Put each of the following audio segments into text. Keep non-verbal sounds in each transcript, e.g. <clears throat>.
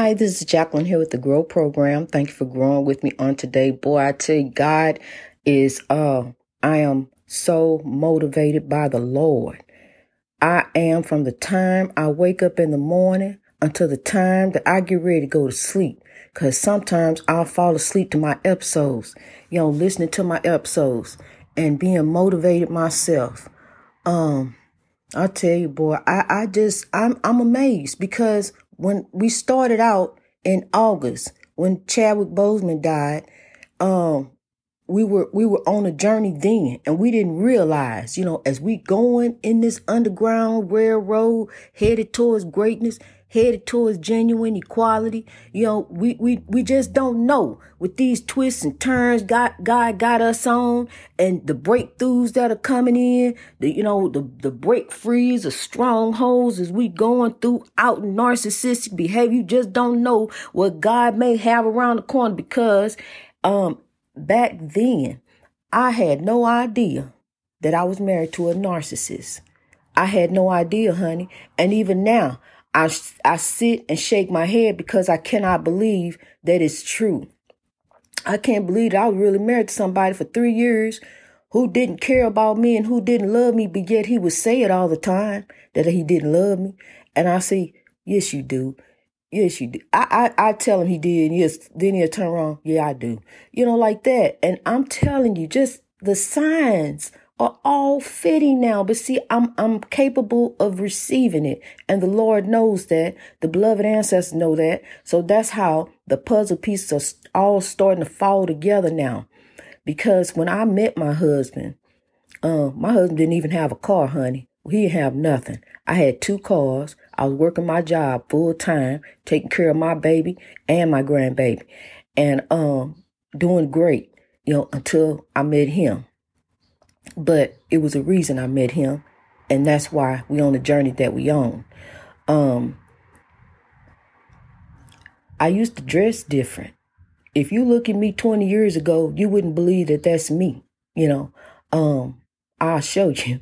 Hi, this is Jacqueline here with the Grow Program. Thank you for growing with me on today. Boy, I tell you, God is, uh, I am so motivated by the Lord. I am from the time I wake up in the morning until the time that I get ready to go to sleep. Cause sometimes I'll fall asleep to my episodes, you know, listening to my episodes and being motivated myself. Um, I tell you, boy, I, I just, I'm, I'm amazed because when we started out in August, when Chadwick Boseman died, um, we were we were on a journey then and we didn't realize you know as we going in this underground railroad headed towards greatness headed towards genuine equality you know we we, we just don't know with these twists and turns god god got us on and the breakthroughs that are coming in the you know the the break frees of strongholds as we going through out narcissistic behavior you just don't know what god may have around the corner because um back then, I had no idea that I was married to a narcissist. I had no idea, honey. And even now, I, I sit and shake my head because I cannot believe that it's true. I can't believe that I was really married to somebody for three years who didn't care about me and who didn't love me, but yet he would say it all the time that he didn't love me. And I say, yes, you do. Yes, you do. I, I, I tell him he did. Yes. Then he'll turn around. Yeah, I do. You know, like that. And I'm telling you, just the signs are all fitting now. But see, I'm, I'm capable of receiving it. And the Lord knows that. The beloved ancestors know that. So that's how the puzzle pieces are all starting to fall together now. Because when I met my husband, uh, my husband didn't even have a car, honey. He didn't have nothing. I had two cars. I was working my job full time, taking care of my baby and my grandbaby, and um, doing great, you know, until I met him. But it was a reason I met him, and that's why we on the journey that we on. Um, I used to dress different. If you look at me 20 years ago, you wouldn't believe that that's me. You know, um, I'll show you.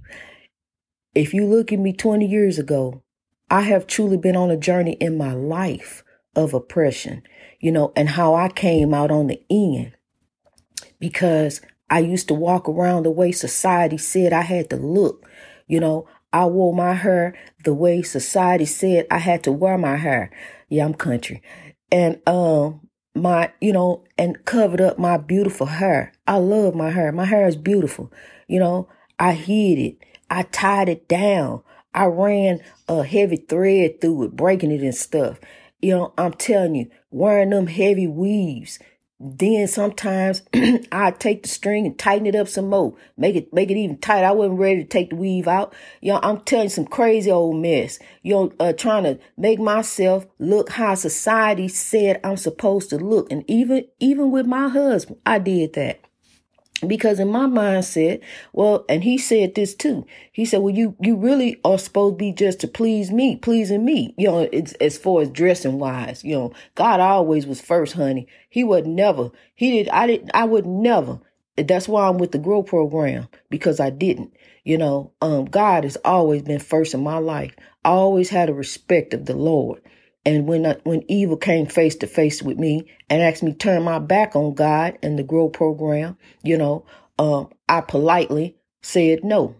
If you look at me 20 years ago, I have truly been on a journey in my life of oppression, you know, and how I came out on the end because I used to walk around the way society said I had to look. You know, I wore my hair the way society said I had to wear my hair. Yeah, I'm country. And um my, you know, and covered up my beautiful hair. I love my hair. My hair is beautiful. You know, I hid it. I tied it down. I ran a heavy thread through it, breaking it and stuff. You know, I'm telling you, wearing them heavy weaves. Then sometimes <clears throat> I take the string and tighten it up some more, make it make it even tighter. I wasn't ready to take the weave out. You know, I'm telling you some crazy old mess. You know, uh, trying to make myself look how society said I'm supposed to look, and even even with my husband, I did that because in my mindset well and he said this too. He said well you you really are supposed to be just to please me pleasing me. You know it's as far as dressing wise you know god always was first honey. He would never he did i didn't i would never. That's why i'm with the grow program because i didn't you know. Um god has always been first in my life. I always had a respect of the lord and when I, when evil came face to face with me and asked me turn my back on God and the Grow program, you know, um, I politely said no.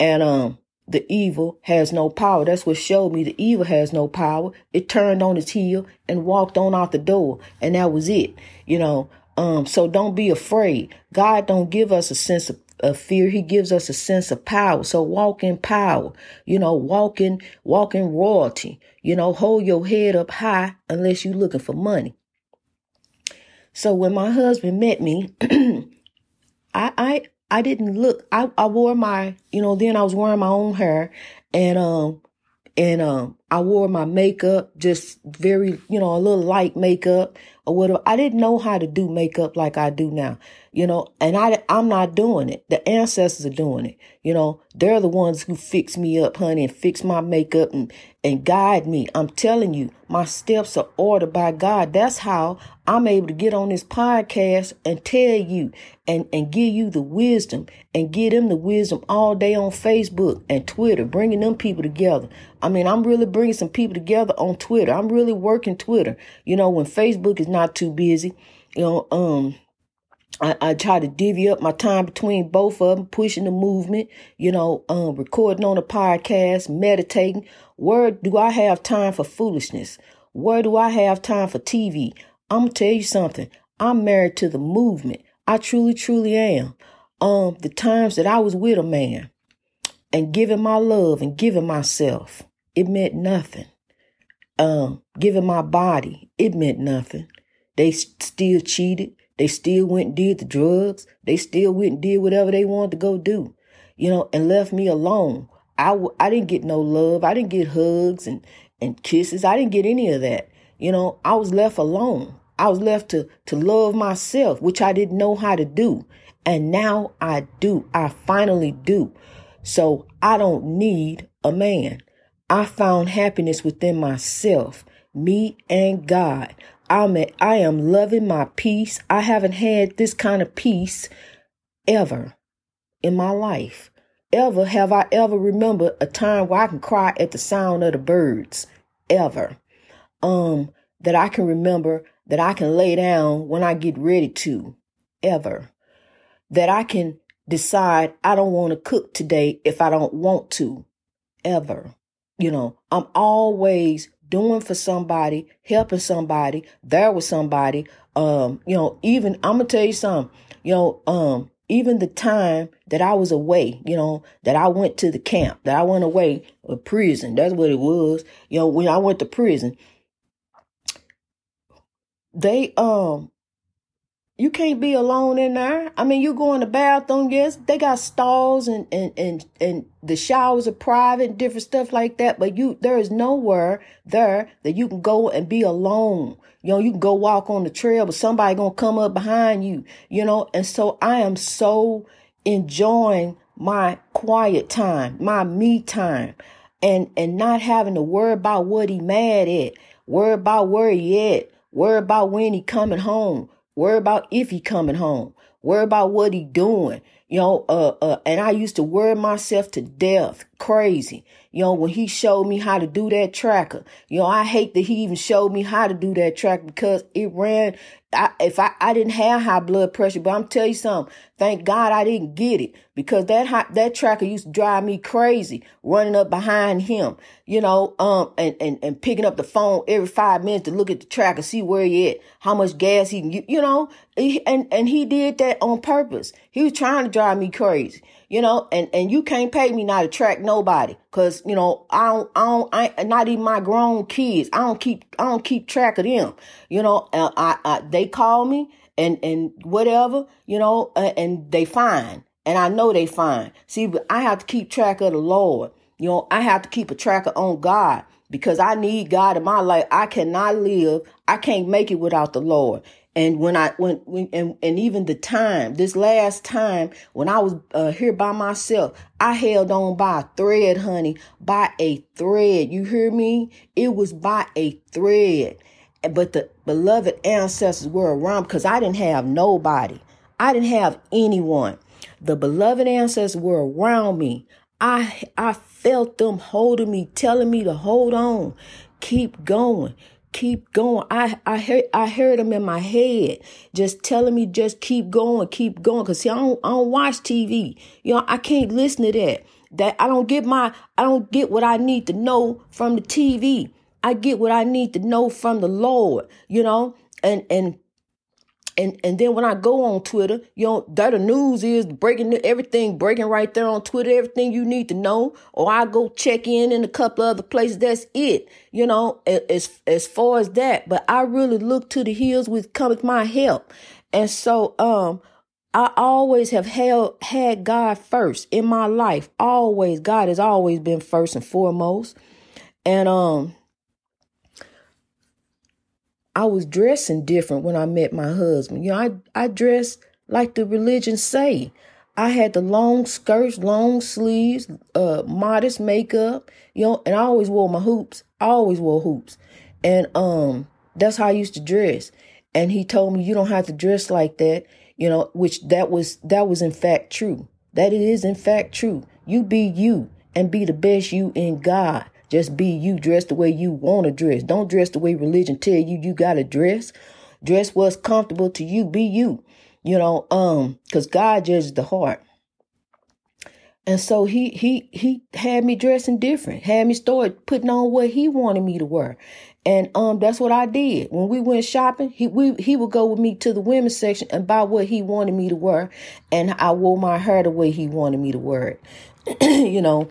And um, the evil has no power. That's what showed me the evil has no power. It turned on its heel and walked on out the door, and that was it. You know, um, so don't be afraid. God don't give us a sense of of fear. He gives us a sense of power. So walk in power, you know, walk in, walk in royalty, you know, hold your head up high unless you're looking for money. So when my husband met me, <clears throat> I, I, I didn't look, I, I wore my, you know, then I was wearing my own hair and, um, and, um, I wore my makeup, just very, you know, a little light makeup or whatever. I didn't know how to do makeup like I do now you know, and I, I'm not doing it. The ancestors are doing it. You know, they're the ones who fix me up, honey, and fix my makeup and, and guide me. I'm telling you, my steps are ordered by God. That's how I'm able to get on this podcast and tell you and, and give you the wisdom and give them the wisdom all day on Facebook and Twitter, bringing them people together. I mean, I'm really bringing some people together on Twitter. I'm really working Twitter. You know, when Facebook is not too busy, you know, um, I, I try to divvy up my time between both of them, pushing the movement, you know, um, recording on a podcast, meditating. Where do I have time for foolishness? Where do I have time for TV? I'm gonna tell you something. I'm married to the movement. I truly, truly am. Um, the times that I was with a man and giving my love and giving myself, it meant nothing. Um, giving my body, it meant nothing. They still cheated. They still went and did the drugs. They still went and did whatever they wanted to go do, you know, and left me alone. I w- I didn't get no love. I didn't get hugs and, and kisses. I didn't get any of that. You know, I was left alone. I was left to, to love myself, which I didn't know how to do. And now I do. I finally do. So I don't need a man. I found happiness within myself, me and God. I'm I am loving my peace. I haven't had this kind of peace ever in my life. Ever have I ever remembered a time where I can cry at the sound of the birds? Ever. Um, that I can remember that I can lay down when I get ready to. Ever. That I can decide I don't want to cook today if I don't want to. Ever. You know, I'm always doing for somebody, helping somebody, there with somebody. Um, you know, even I'm gonna tell you something, you know, um, even the time that I was away, you know, that I went to the camp, that I went away, a prison, that's what it was. You know, when I went to prison, they um you can't be alone in there. I mean, you go in the bathroom, yes, they got stalls and, and, and, and the showers are private different stuff like that. But you, there is nowhere there that you can go and be alone. You know, you can go walk on the trail, but somebody gonna come up behind you, you know? And so I am so enjoying my quiet time, my me time and, and not having to worry about what he mad at, worry about where he at, worry about when he coming home Worry about if he coming home. Worry about what he doing. You know, uh, uh, and I used to worry myself to death, crazy. You know, when he showed me how to do that tracker, you know, I hate that he even showed me how to do that tracker because it ran, I, if I, I didn't have high blood pressure, but I'm tell you something, thank God I didn't get it because that high, that tracker used to drive me crazy running up behind him, you know, um, and, and, and picking up the phone every five minutes to look at the tracker, see where he at, how much gas he can get, you know, and, and he did that on purpose. He was trying to drive me crazy you know, and, and you can't pay me not to track nobody. Cause, you know, I don't, I don't, I, not even my grown kids. I don't keep, I don't keep track of them. You know, I, I, they call me and, and whatever, you know, uh, and they fine. And I know they fine. See, but I have to keep track of the Lord. You know, I have to keep a tracker on God because I need God in my life. I cannot live. I can't make it without the Lord. And when I when, when and, and even the time, this last time when I was uh, here by myself, I held on by a thread, honey, by a thread. You hear me? It was by a thread. But the beloved ancestors were around because I didn't have nobody. I didn't have anyone. The beloved ancestors were around me. I I felt them holding me, telling me to hold on, keep going, keep going. I I heard I heard them in my head, just telling me just keep going, keep going. Cause see, I don't I don't watch TV. You know, I can't listen to that. That I don't get my I don't get what I need to know from the TV. I get what I need to know from the Lord. You know, and and and and then when I go on Twitter, you know, that the news is breaking everything breaking right there on Twitter, everything you need to know. Or I go check in in a couple other places. That's it, you know, as as far as that. But I really look to the hills with coming my help, and so um. I always have held had God first in my life. Always, God has always been first and foremost. And um, I was dressing different when I met my husband. You know, I, I dressed like the religion say. I had the long skirts, long sleeves, uh, modest makeup, you know, and I always wore my hoops. I always wore hoops. And um, that's how I used to dress. And he told me you don't have to dress like that, you know, which that was that was in fact true. That it is in fact true. You be you and be the best you in God. Just be you, dress the way you want to dress. Don't dress the way religion tell you you got to dress. Dress what's comfortable to you. Be you. You know, um, cause God judges the heart. And so he he he had me dressing different, had me start putting on what he wanted me to wear. And um that's what I did. When we went shopping, he we he would go with me to the women's section and buy what he wanted me to wear. And I wore my hair the way he wanted me to wear it. <clears throat> you know,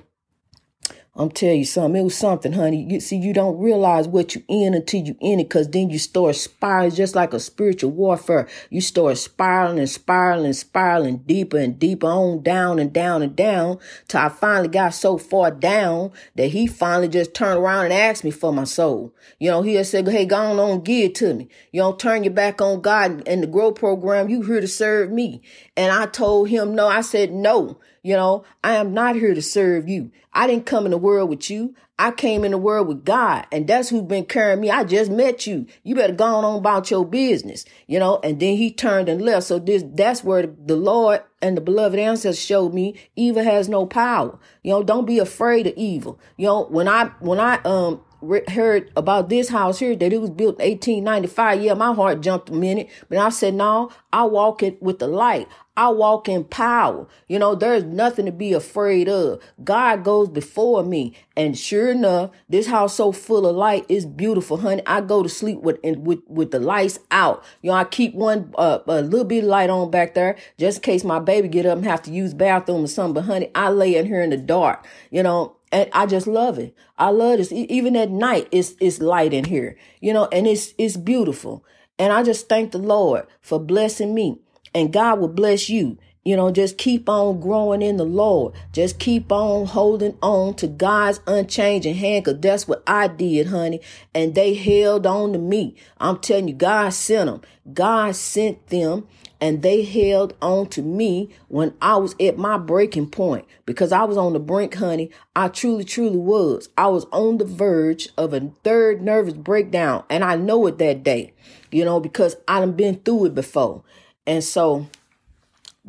I'm telling you something. It was something, honey. You see, you don't realize what you in until you in it, because then you start spiraling just like a spiritual warfare. You start spiraling and spiraling and spiraling deeper and deeper on down and down and down till I finally got so far down that he finally just turned around and asked me for my soul. You know, he had said, Hey, go on, on give it to me. You don't turn your back on God and the growth program. You here to serve me. And I told him no. I said no. You know, I am not here to serve you. I didn't come in the world with you. I came in the world with God, and that's who's been carrying me. I just met you. You better go on about your business, you know. And then he turned and left. So this, that's where the Lord and the beloved ancestors showed me evil has no power. You know, don't be afraid of evil. You know, when I when I um heard about this house here that it was built in 1895 yeah my heart jumped a minute but i said no i walk it with the light I walk in power. You know, there's nothing to be afraid of. God goes before me. And sure enough, this house so full of light is beautiful, honey. I go to sleep with with with the lights out. You know, I keep one uh, a little bit of light on back there just in case my baby get up and have to use bathroom or something. But honey, I lay in here in the dark. You know, and I just love it. I love this. Even at night, it's it's light in here. You know, and it's it's beautiful. And I just thank the Lord for blessing me and God will bless you. You know, just keep on growing in the Lord. Just keep on holding on to God's unchanging hand because that's what I did, honey. And they held on to me. I'm telling you, God sent them. God sent them and they held on to me when I was at my breaking point because I was on the brink, honey. I truly, truly was. I was on the verge of a third nervous breakdown and I know it that day, you know, because I done been through it before. And so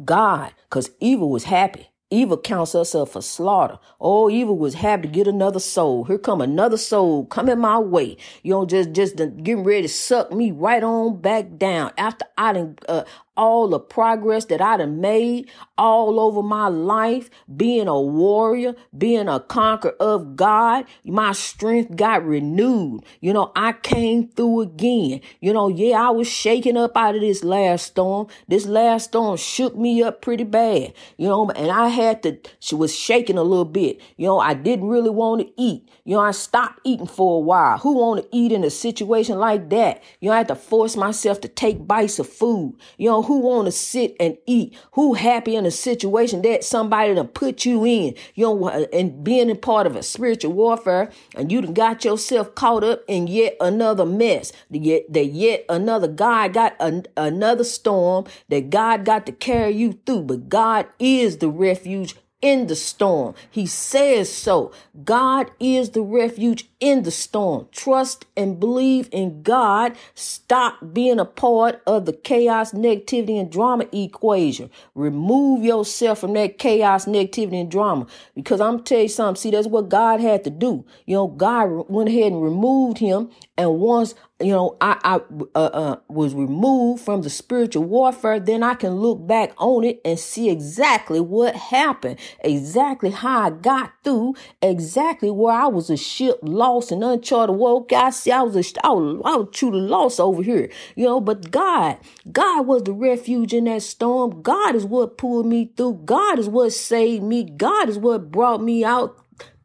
God, because evil was happy. Evil counts us up for slaughter. Oh, evil was happy to get another soul. Here come another soul coming my way. You know, just just getting ready to suck me right on back down after I done uh, all the progress that I done made all over my life, being a warrior, being a conqueror of God, my strength got renewed. You know, I came through again. You know, yeah, I was shaken up out of this last storm. This last storm shook me up pretty bad, you know, and I had to, she was shaking a little bit. You know, I didn't really want to eat. You know, I stopped eating for a while. Who want to eat in a situation like that? You know, I had to force myself to take bites of food. You know, who want to sit and eat? Who happy in a situation that somebody to put you in? You know, and being a part of a spiritual warfare, and you got yourself caught up in yet another mess. Yet that yet another God got an, another storm that God got to carry you through. But God is the refuge in the storm. He says so. God is the refuge in the storm. Trust and believe in God. Stop being a part of the chaos, negativity, and drama equation. Remove yourself from that chaos, negativity, and drama. Because I'm tell you something. See, that's what God had to do. You know, God went ahead and removed him. And once you know, I, I uh, uh, was removed from the spiritual warfare, then I can look back on it and see exactly what happened, exactly how I got through, exactly where I was a ship lost and uncharted world. I see, I was a, I was, I was truly lost over here, you know. But God, God was the refuge in that storm. God is what pulled me through. God is what saved me. God is what brought me out.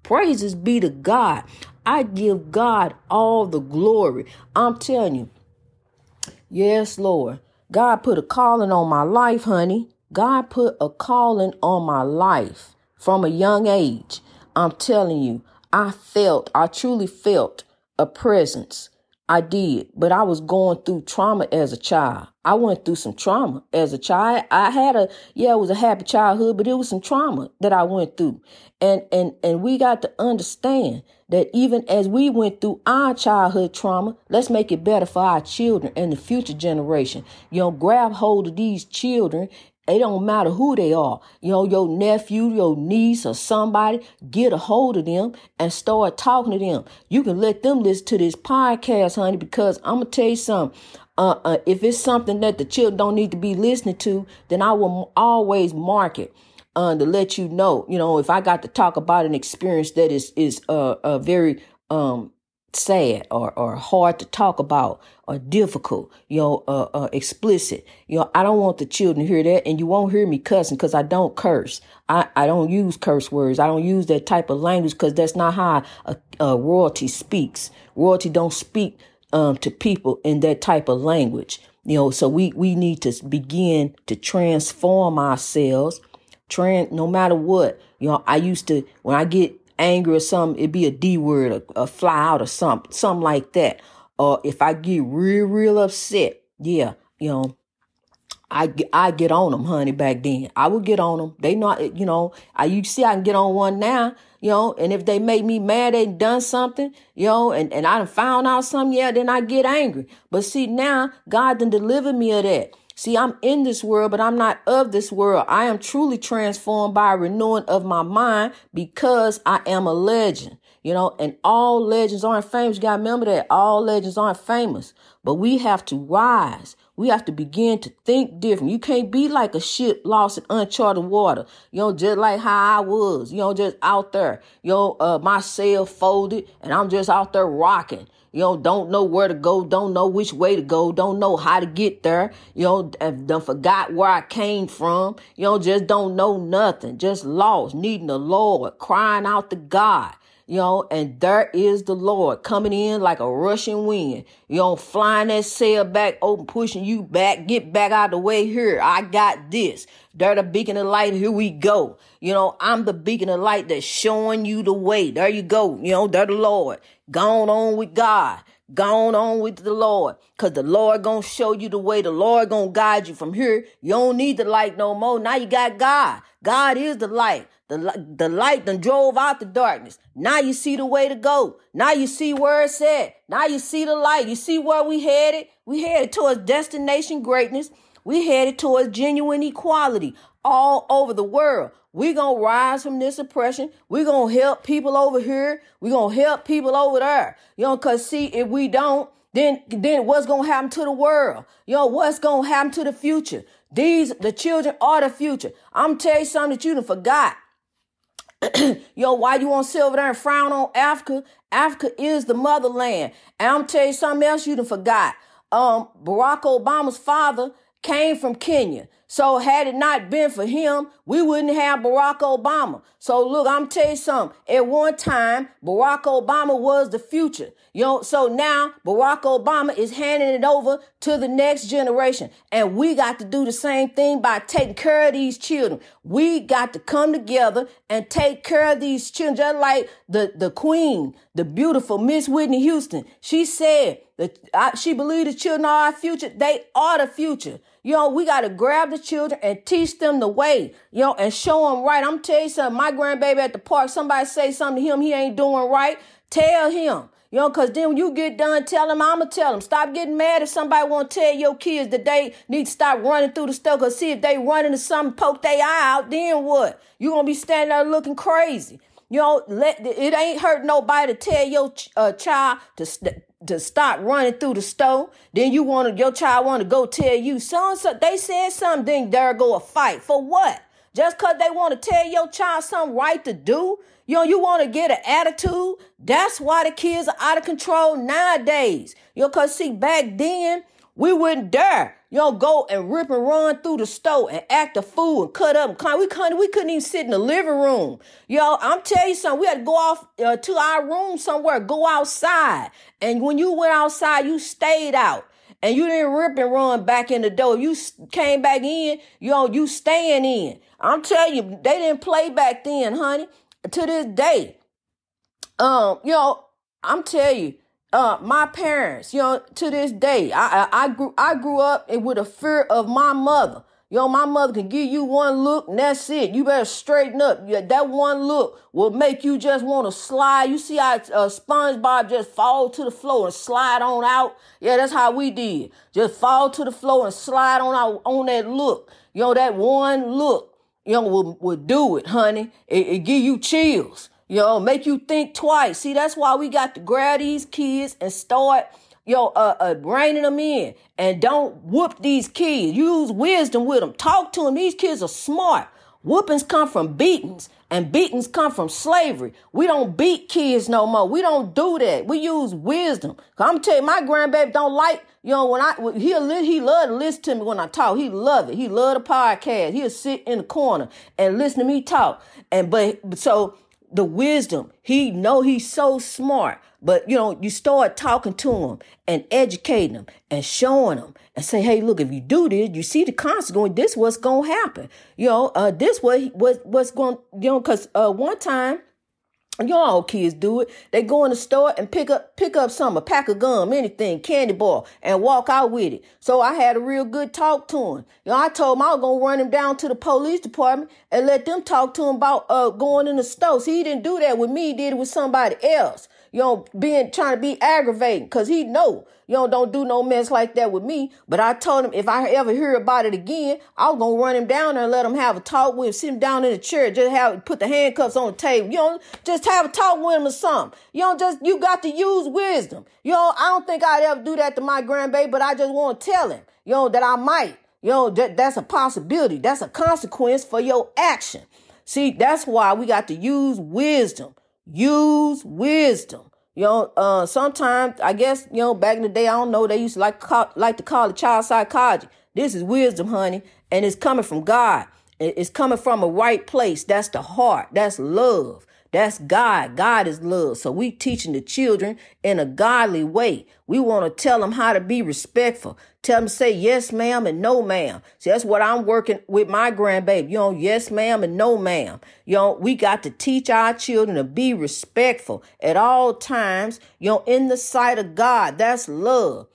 Praises be to God. I give God all the glory. I'm telling you. Yes, Lord. God put a calling on my life, honey. God put a calling on my life from a young age. I'm telling you, I felt, I truly felt a presence. I did, but I was going through trauma as a child. I went through some trauma as a child. I had a yeah, it was a happy childhood, but it was some trauma that I went through. And and and we got to understand that even as we went through our childhood trauma, let's make it better for our children and the future generation. You know, grab hold of these children It don't matter who they are. You know, your nephew, your niece, or somebody, get a hold of them and start talking to them. You can let them listen to this podcast, honey, because I'm gonna tell you something. Uh, uh, if it's something that the children don't need to be listening to, then I will always mark it uh, to let you know. You know, if I got to talk about an experience that is is uh, uh very um sad or, or hard to talk about or difficult, you know, uh, uh, explicit. You know, I don't want the children to hear that and you won't hear me cussing because I don't curse. I, I don't use curse words. I don't use that type of language because that's not how a, a, royalty speaks. Royalty don't speak um, to people in that type of language. You know, so we, we need to begin to transform ourselves, trans, no matter what. You know, I used to, when I get anger or something, it'd be a D word, a, a fly out or something, something like that. Or if I get real, real upset, yeah, you know, I, I get on them, honey, back then. I would get on them. They not, you know, I, you see, I can get on one now, you know, and if they make me mad, they done something, you know, and, and I done found out something, yeah, then I get angry. But see, now God done delivered me of that. See, I'm in this world, but I'm not of this world. I am truly transformed by renewing of my mind because I am a legend. You know, and all legends aren't famous. You gotta remember that all legends aren't famous, but we have to rise. We have to begin to think different. You can't be like a ship lost in uncharted water. You know, just like how I was, you know, just out there, you know, uh, my sail folded and I'm just out there rocking. You know, don't know where to go, don't know which way to go, don't know how to get there, you know, done forgot where I came from, you know, just don't know nothing, just lost, needing the Lord, crying out to God. You know, and there is the Lord coming in like a rushing wind. You know, flying that sail back open, pushing you back. Get back out the way here. I got this. There the beacon of light. Here we go. You know, I'm the beacon of light that's showing you the way. There you go. You know, there the Lord. Gone on with God. Gone on with the Lord. Cause the Lord gonna show you the way. The Lord gonna guide you from here. You don't need the light no more. Now you got God. God is the light. The, the light done drove out the darkness. Now you see the way to go. Now you see where it's at. Now you see the light. You see where we headed? We headed towards destination greatness. We headed towards genuine equality all over the world. We're going to rise from this oppression. We're going to help people over here. We're going to help people over there. You know, cause see, if we don't, then, then what's going to happen to the world? You know, what's going to happen to the future? These, the children are the future. I'm tell you something that you done forgot. <clears throat> Yo, why you want to sit over there and frown on Africa? Africa is the motherland. And I'm tell you something else you done forgot. Um, Barack Obama's father came from Kenya. So had it not been for him, we wouldn't have Barack Obama. So look, I'm tell you something. At one time, Barack Obama was the future. You know, so now Barack Obama is handing it over to the next generation. And we got to do the same thing by taking care of these children. We got to come together and take care of these children, just like the, the queen, the beautiful Miss Whitney Houston. She said that she believed the children are our future. They are the future. You know, we got to grab the children and teach them the way, you know, and show them right. I'm telling you something. My grandbaby at the park, somebody say something to him he ain't doing right. Tell him. You know, cause then when you get done tell them, I'ma tell them. Stop getting mad if somebody want to tell your kids that they need to stop running through the stuff. Cause see if they running to something, poke their eye out, then what? You gonna be standing there looking crazy. You know, let it ain't hurt nobody to tell your uh, child to st- to stop running through the store. Then you want your child want to go tell you so so they said something. There go a fight for what? Just cause they want to tell your child something right to do. You know, you want to get an attitude. That's why the kids are out of control nowadays. You know, cause see back then we wouldn't dare, you know, go and rip and run through the store and act a fool and cut up and. We couldn't, we couldn't even sit in the living room. Yo, I'm telling you something. We had to go off uh, to our room somewhere, go outside. And when you went outside, you stayed out. And you didn't rip and run back in the door. You came back in, you know, you staying in. I'm telling you, they didn't play back then, honey. To this day. Um, you know, I'm telling you, uh, my parents, you know, to this day, I, I, I grew, I grew up with a fear of my mother. You know, my mother can give you one look and that's it. You better straighten up. Yeah, that one look will make you just want to slide. You see how uh, SpongeBob just fall to the floor and slide on out? Yeah, that's how we did. Just fall to the floor and slide on out on that look. You know, that one look, you know, will, will do it, honey. It, it give you chills. Know, make you think twice. See, that's why we got to grab these kids and start, yo, uh, uh, reining them in. And don't whoop these kids. Use wisdom with them. Talk to them. These kids are smart. Whoopings come from beatings, and beatings come from slavery. We don't beat kids no more. We don't do that. We use wisdom. I'm tell you, my grandbaby don't like, you know, when I he'll, he love to listen to me when I talk. He love it. He love the podcast. He'll sit in the corner and listen to me talk. And but so the wisdom. He know he's so smart. But you know, you start talking to him and educating him and showing him and say, hey, look, if you do this, you see the consequence. This what's gonna happen. You know, uh, this what what what's going. You know, because uh, one time Y'all kids do it. They go in the store and pick up pick up some, a pack of gum, anything, candy bar, and walk out with it. So I had a real good talk to him. You know, I told him I was gonna run him down to the police department and let them talk to him about uh going in the store. See, he didn't do that with me, he did it with somebody else you know, being trying to be aggravating because he know, you know, don't do no mess like that with me. But I told him if I ever hear about it again, I was gonna run him down there and let him have a talk with him, sit him down in the chair, just have put the handcuffs on the table, you know, just have a talk with him or something. You know, just you got to use wisdom. You know, I don't think I'd ever do that to my grandbaby, but I just want to tell him, you know, that I might. You know, that, that's a possibility. That's a consequence for your action. See, that's why we got to use wisdom. Use wisdom. You know, uh, sometimes I guess you know back in the day, I don't know they used to like call, like to call it child psychology. This is wisdom, honey, and it's coming from God. It's coming from a right place. That's the heart. That's love. That's God. God is love. So we teaching the children in a godly way. We want to tell them how to be respectful. Tell them say yes, ma'am, and no, ma'am. See, that's what I'm working with my grandbaby. You know, yes, ma'am, and no, ma'am. You know, we got to teach our children to be respectful at all times, you know, in the sight of God. That's love.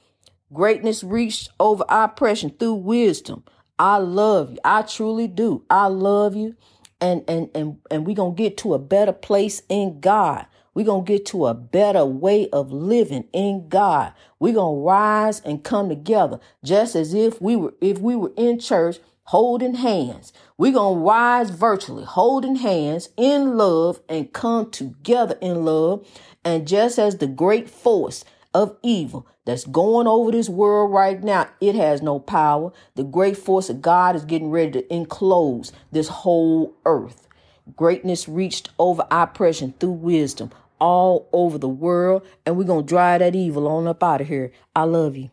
Greatness reached over oppression through wisdom. I love you. I truly do. I love you and and and and we're gonna get to a better place in God. We're gonna get to a better way of living in God. We're gonna rise and come together just as if we were if we were in church holding hands. We're gonna rise virtually, holding hands in love and come together in love. And just as the great force of evil that's going over this world right now, it has no power. The great force of God is getting ready to enclose this whole earth. Greatness reached over oppression through wisdom all over the world, and we're going to drive that evil on up out of here. I love you.